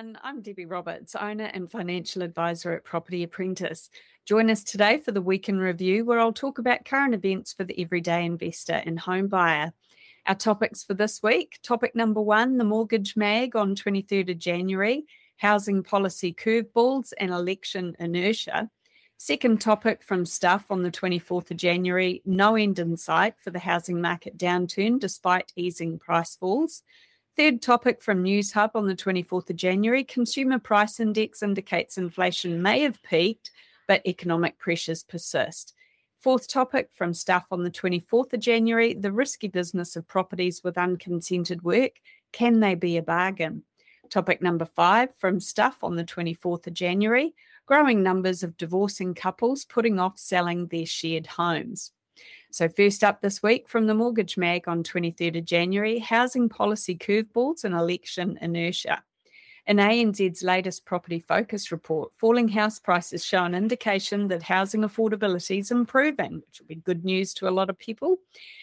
everyone. I'm Debbie Roberts, owner and financial advisor at Property Apprentice. Join us today for the Week in Review, where I'll talk about current events for the everyday investor and home buyer. Our topics for this week topic number one the mortgage mag on 23rd of January, housing policy curveballs and election inertia. Second topic from Stuff on the 24th of January no end in sight for the housing market downturn despite easing price falls. Third topic from Newshub on the 24th of January Consumer Price Index indicates inflation may have peaked, but economic pressures persist. Fourth topic from Stuff on the 24th of January The risky business of properties with unconsented work. Can they be a bargain? Topic number five from Stuff on the 24th of January growing numbers of divorcing couples putting off selling their shared homes. So, first up this week from the Mortgage Mag on 23rd of January housing policy curveballs and election inertia. In ANZ's latest property focus report, falling house prices show an indication that housing affordability is improving, which will be good news to a lot of people.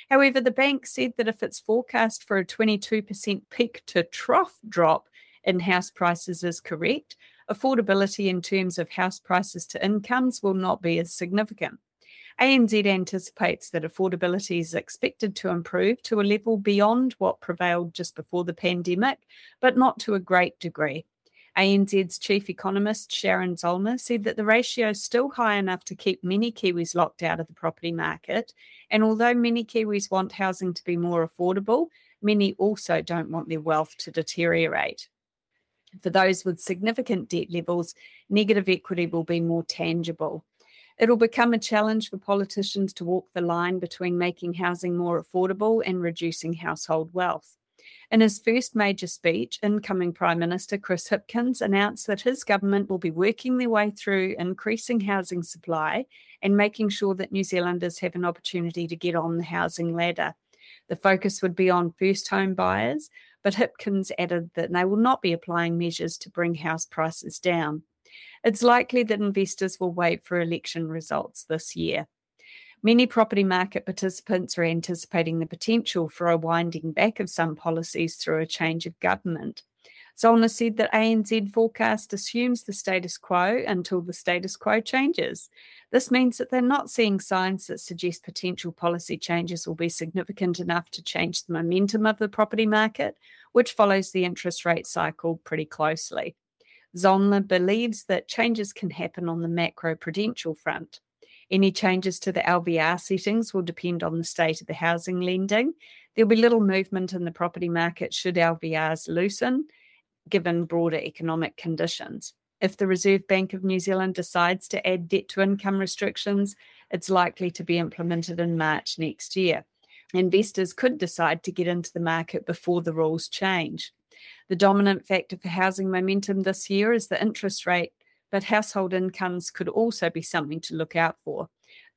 However, the bank said that if its forecast for a 22% peak to trough drop in house prices is correct, affordability in terms of house prices to incomes will not be as significant. ANZ anticipates that affordability is expected to improve to a level beyond what prevailed just before the pandemic, but not to a great degree. ANZ's chief economist Sharon Zollner said that the ratio is still high enough to keep many Kiwis locked out of the property market. And although many Kiwis want housing to be more affordable, many also don't want their wealth to deteriorate. For those with significant debt levels, negative equity will be more tangible. It'll become a challenge for politicians to walk the line between making housing more affordable and reducing household wealth. In his first major speech, incoming Prime Minister Chris Hipkins announced that his government will be working their way through increasing housing supply and making sure that New Zealanders have an opportunity to get on the housing ladder. The focus would be on first home buyers, but Hipkins added that they will not be applying measures to bring house prices down. It's likely that investors will wait for election results this year. Many property market participants are anticipating the potential for a winding back of some policies through a change of government. Zollner said that ANZ forecast assumes the status quo until the status quo changes. This means that they're not seeing signs that suggest potential policy changes will be significant enough to change the momentum of the property market, which follows the interest rate cycle pretty closely. Zollner believes that changes can happen on the macro prudential front. Any changes to the LVR settings will depend on the state of the housing lending. There'll be little movement in the property market should LVRs loosen, given broader economic conditions. If the Reserve Bank of New Zealand decides to add debt to income restrictions, it's likely to be implemented in March next year. Investors could decide to get into the market before the rules change. The dominant factor for housing momentum this year is the interest rate, but household incomes could also be something to look out for.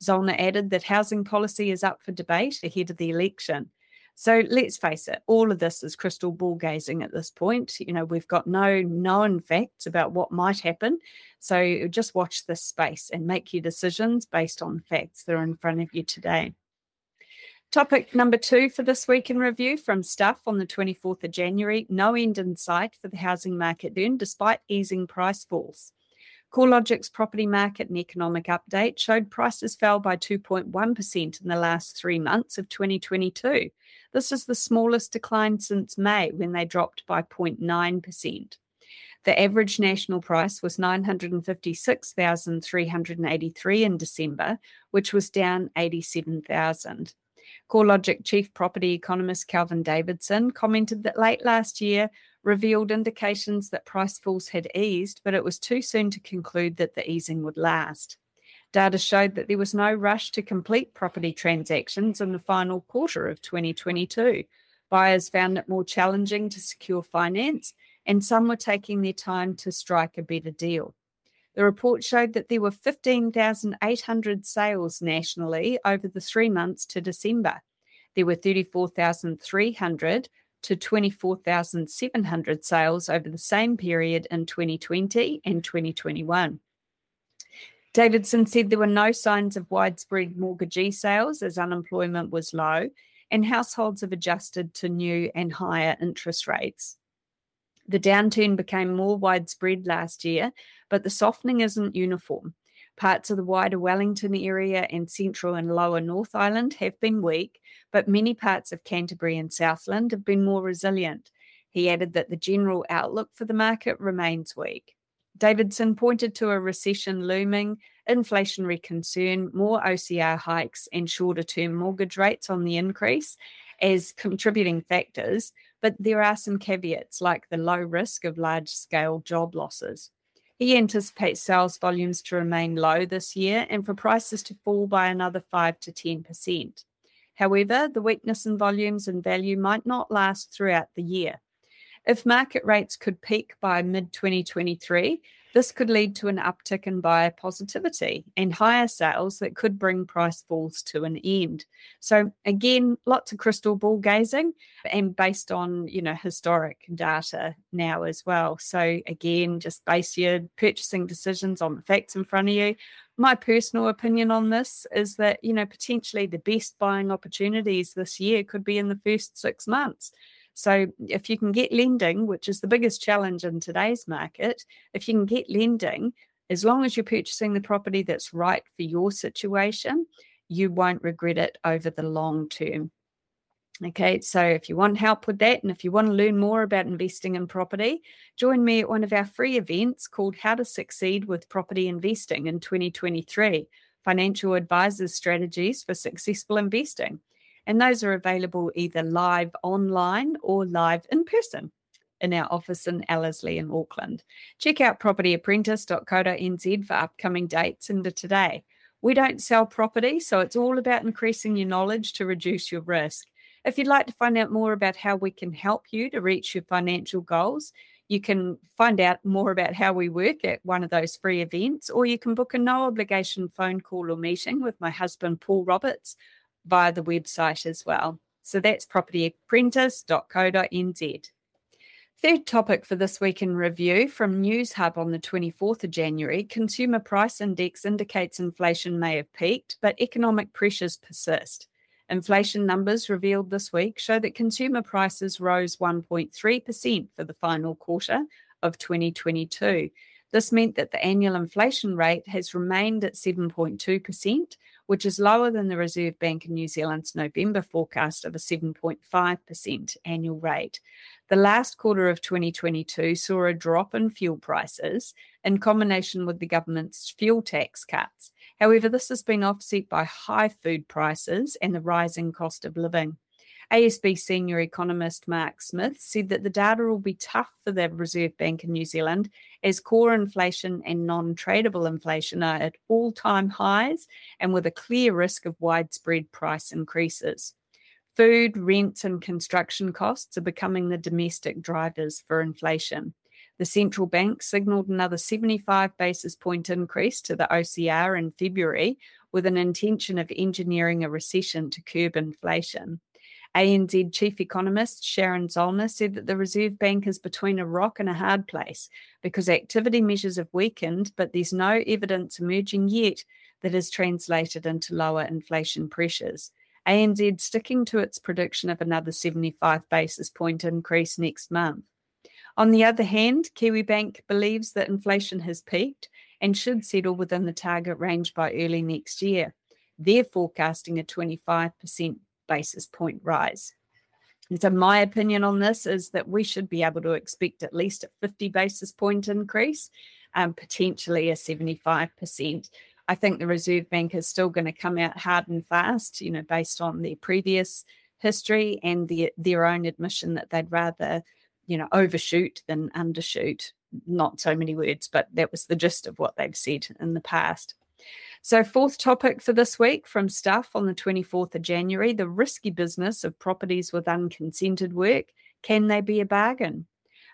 Zollner added that housing policy is up for debate ahead of the election. So let's face it, all of this is crystal ball gazing at this point. You know, we've got no known facts about what might happen. So just watch this space and make your decisions based on facts that are in front of you today. Topic number two for this week in review from Stuff on the 24th of January no end in sight for the housing market then, despite easing price falls. CoreLogic's property market and economic update showed prices fell by 2.1% in the last three months of 2022. This is the smallest decline since May, when they dropped by 0.9%. The average national price was 956,383 in December, which was down 87,000. CoreLogic chief property economist Kelvin Davidson commented that late last year revealed indications that price falls had eased, but it was too soon to conclude that the easing would last. Data showed that there was no rush to complete property transactions in the final quarter of 2022. Buyers found it more challenging to secure finance, and some were taking their time to strike a better deal. The report showed that there were 15,800 sales nationally over the three months to December. There were 34,300 to 24,700 sales over the same period in 2020 and 2021. Davidson said there were no signs of widespread mortgagee sales as unemployment was low and households have adjusted to new and higher interest rates. The downturn became more widespread last year, but the softening isn't uniform. Parts of the wider Wellington area and central and lower North Island have been weak, but many parts of Canterbury and Southland have been more resilient. He added that the general outlook for the market remains weak. Davidson pointed to a recession looming, inflationary concern, more OCR hikes, and shorter term mortgage rates on the increase as contributing factors, but there are some caveats like the low risk of large scale job losses. He anticipates sales volumes to remain low this year and for prices to fall by another 5 to 10%. However, the weakness in volumes and value might not last throughout the year. If market rates could peak by mid 2023, this could lead to an uptick in buyer positivity and higher sales that could bring price falls to an end. So again, lots of crystal ball gazing and based on, you know, historic data now as well. So again, just base your purchasing decisions on the facts in front of you. My personal opinion on this is that, you know, potentially the best buying opportunities this year could be in the first 6 months. So if you can get lending, which is the biggest challenge in today's market, if you can get lending, as long as you're purchasing the property that's right for your situation, you won't regret it over the long term. Okay, so if you want help with that and if you want to learn more about investing in property, join me at one of our free events called How to Succeed with Property Investing in 2023 Financial Advisors Strategies for Successful Investing. And those are available either live online or live in person in our office in Ellerslie in Auckland. Check out propertyapprentice.co.nz for upcoming dates and today. We don't sell property, so it's all about increasing your knowledge to reduce your risk. If you'd like to find out more about how we can help you to reach your financial goals, you can find out more about how we work at one of those free events, or you can book a no obligation phone call or meeting with my husband, Paul Roberts, via the website as well. So that's propertyapprentice.co.nz. Third topic for this week in review from Newshub on the 24th of January Consumer Price Index indicates inflation may have peaked, but economic pressures persist. Inflation numbers revealed this week show that consumer prices rose 1.3% for the final quarter of 2022. This meant that the annual inflation rate has remained at 7.2%, which is lower than the Reserve Bank of New Zealand's November forecast of a 7.5% annual rate. The last quarter of 2022 saw a drop in fuel prices in combination with the government's fuel tax cuts. However, this has been offset by high food prices and the rising cost of living. ASB senior economist Mark Smith said that the data will be tough for the Reserve Bank in New Zealand as core inflation and non tradable inflation are at all time highs and with a clear risk of widespread price increases. Food, rents, and construction costs are becoming the domestic drivers for inflation. The central bank signalled another 75 basis point increase to the OCR in February with an intention of engineering a recession to curb inflation. ANZ Chief Economist Sharon Zollner said that the Reserve Bank is between a rock and a hard place because activity measures have weakened, but there's no evidence emerging yet that is translated into lower inflation pressures. ANZ sticking to its prediction of another 75 basis point increase next month. On the other hand, Kiwibank believes that inflation has peaked and should settle within the target range by early next year. They're forecasting a 25% basis point rise. And so, my opinion on this is that we should be able to expect at least a 50 basis point increase, um, potentially a 75%. I think the Reserve Bank is still going to come out hard and fast, you know, based on their previous history and the, their own admission that they'd rather, you know, overshoot than undershoot. Not so many words, but that was the gist of what they've said in the past. So, fourth topic for this week from Stuff on the 24th of January the risky business of properties with unconsented work. Can they be a bargain?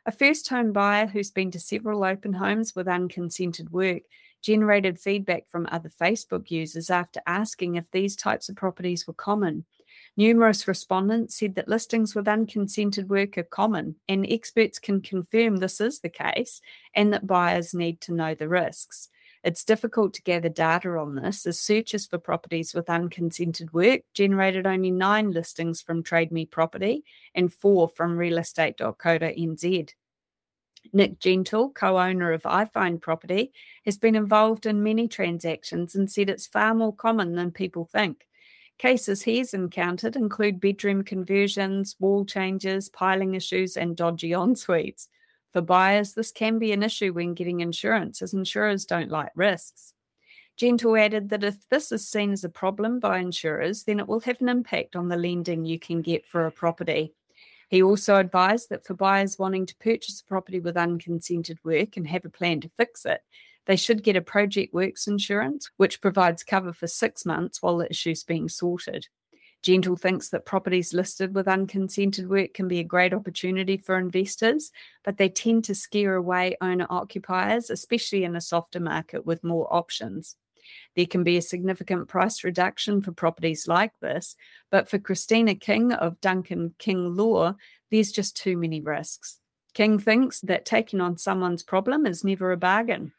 A first home buyer who's been to several open homes with unconsented work generated feedback from other Facebook users after asking if these types of properties were common. Numerous respondents said that listings with unconsented work are common, and experts can confirm this is the case and that buyers need to know the risks. It's difficult to gather data on this as searches for properties with unconsented work generated only nine listings from Trade Me Property and four from realestate.co.nz. Nick Gentle, co owner of iPhone Property, has been involved in many transactions and said it's far more common than people think. Cases he's encountered include bedroom conversions, wall changes, piling issues, and dodgy en-suites. For buyers, this can be an issue when getting insurance, as insurers don't like risks. Gentle added that if this is seen as a problem by insurers, then it will have an impact on the lending you can get for a property. He also advised that for buyers wanting to purchase a property with unconsented work and have a plan to fix it, they should get a project works insurance, which provides cover for six months while the issue is being sorted. Gentle thinks that properties listed with unconsented work can be a great opportunity for investors, but they tend to scare away owner occupiers, especially in a softer market with more options. There can be a significant price reduction for properties like this, but for Christina King of Duncan King Law, there's just too many risks. King thinks that taking on someone's problem is never a bargain.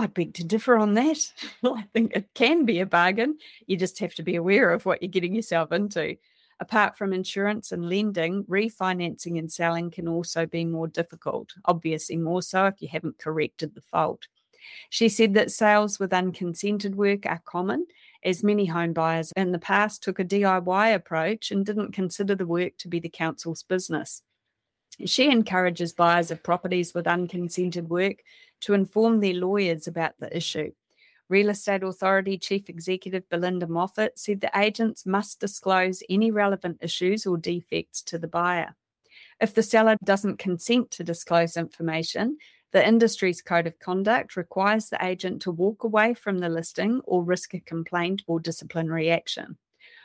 I beg to differ on that. I think it can be a bargain. You just have to be aware of what you're getting yourself into. Apart from insurance and lending, refinancing and selling can also be more difficult, obviously, more so if you haven't corrected the fault. She said that sales with unconsented work are common, as many home buyers in the past took a DIY approach and didn't consider the work to be the council's business. She encourages buyers of properties with unconsented work to inform their lawyers about the issue. Real Estate Authority Chief Executive Belinda Moffat said the agents must disclose any relevant issues or defects to the buyer. If the seller doesn't consent to disclose information, the industry's code of conduct requires the agent to walk away from the listing or risk a complaint or disciplinary action.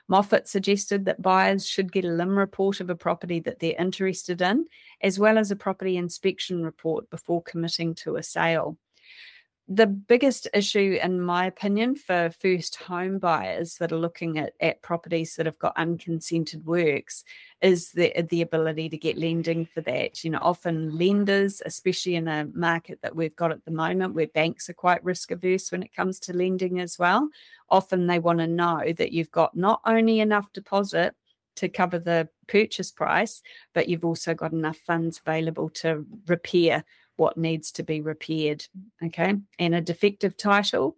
Moffat suggested that buyers should get a LIM report of a property that they're interested in, as well as a property inspection report before committing to a sale the biggest issue, in my opinion, for first home buyers that are looking at, at properties that have got unconsented works is the the ability to get lending for that. You know, often lenders, especially in a market that we've got at the moment where banks are quite risk averse when it comes to lending as well, often they want to know that you've got not only enough deposit to cover the purchase price, but you've also got enough funds available to repair what needs to be repaired. Okay. And a defective title,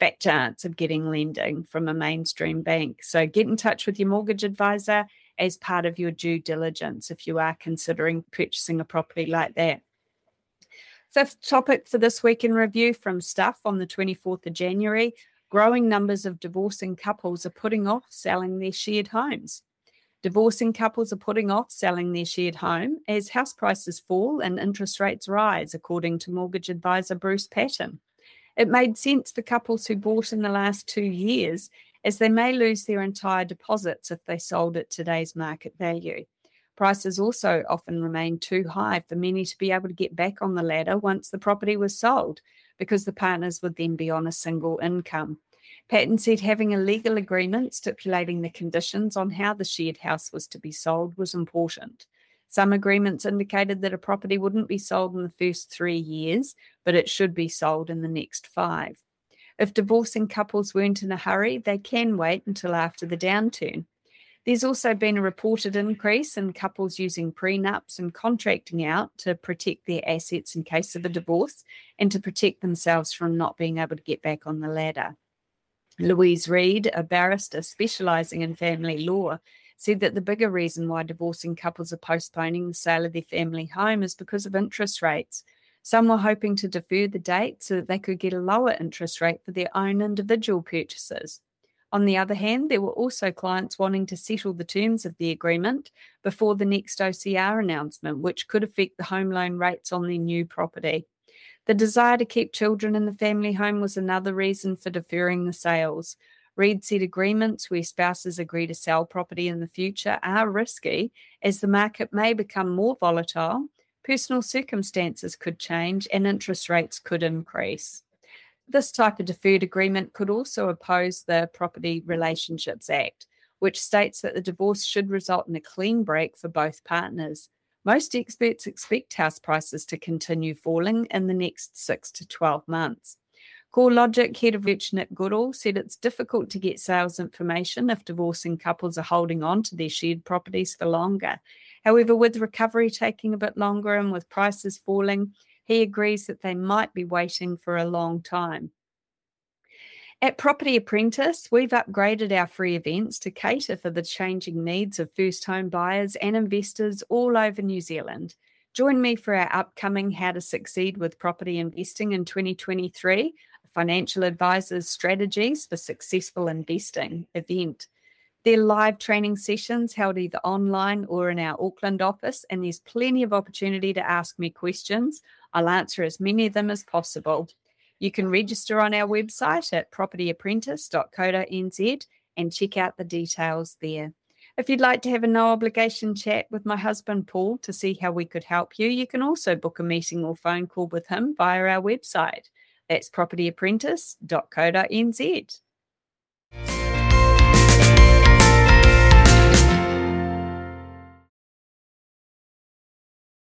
fat chance uh, of getting lending from a mainstream bank. So get in touch with your mortgage advisor as part of your due diligence if you are considering purchasing a property like that. Fifth topic for this week in review from Stuff on the 24th of January growing numbers of divorcing couples are putting off selling their shared homes. Divorcing couples are putting off selling their shared home as house prices fall and interest rates rise, according to mortgage advisor Bruce Patton. It made sense for couples who bought in the last two years, as they may lose their entire deposits if they sold at today's market value. Prices also often remain too high for many to be able to get back on the ladder once the property was sold, because the partners would then be on a single income. Patton said having a legal agreement stipulating the conditions on how the shared house was to be sold was important. Some agreements indicated that a property wouldn't be sold in the first three years, but it should be sold in the next five. If divorcing couples weren't in a hurry, they can wait until after the downturn. There's also been a reported increase in couples using prenups and contracting out to protect their assets in case of a divorce and to protect themselves from not being able to get back on the ladder. Louise Reed, a barrister specialising in family law, said that the bigger reason why divorcing couples are postponing the sale of their family home is because of interest rates. Some were hoping to defer the date so that they could get a lower interest rate for their own individual purchases. On the other hand, there were also clients wanting to settle the terms of the agreement before the next OCR announcement, which could affect the home loan rates on their new property. The desire to keep children in the family home was another reason for deferring the sales. Reed said agreements where spouses agree to sell property in the future are risky as the market may become more volatile, personal circumstances could change, and interest rates could increase. This type of deferred agreement could also oppose the Property Relationships Act, which states that the divorce should result in a clean break for both partners. Most experts expect house prices to continue falling in the next 6 to 12 months. CoreLogic head of research Nick Goodall said it's difficult to get sales information if divorcing couples are holding on to their shared properties for longer. However, with recovery taking a bit longer and with prices falling, he agrees that they might be waiting for a long time. At Property Apprentice, we've upgraded our free events to cater for the changing needs of first home buyers and investors all over New Zealand. Join me for our upcoming How to Succeed with Property Investing in 2023 Financial Advisors Strategies for Successful Investing event. They're live training sessions held either online or in our Auckland office, and there's plenty of opportunity to ask me questions. I'll answer as many of them as possible. You can register on our website at propertyapprentice.co.nz and check out the details there. If you'd like to have a no obligation chat with my husband Paul to see how we could help you, you can also book a meeting or phone call with him via our website. That's propertyapprentice.co.nz.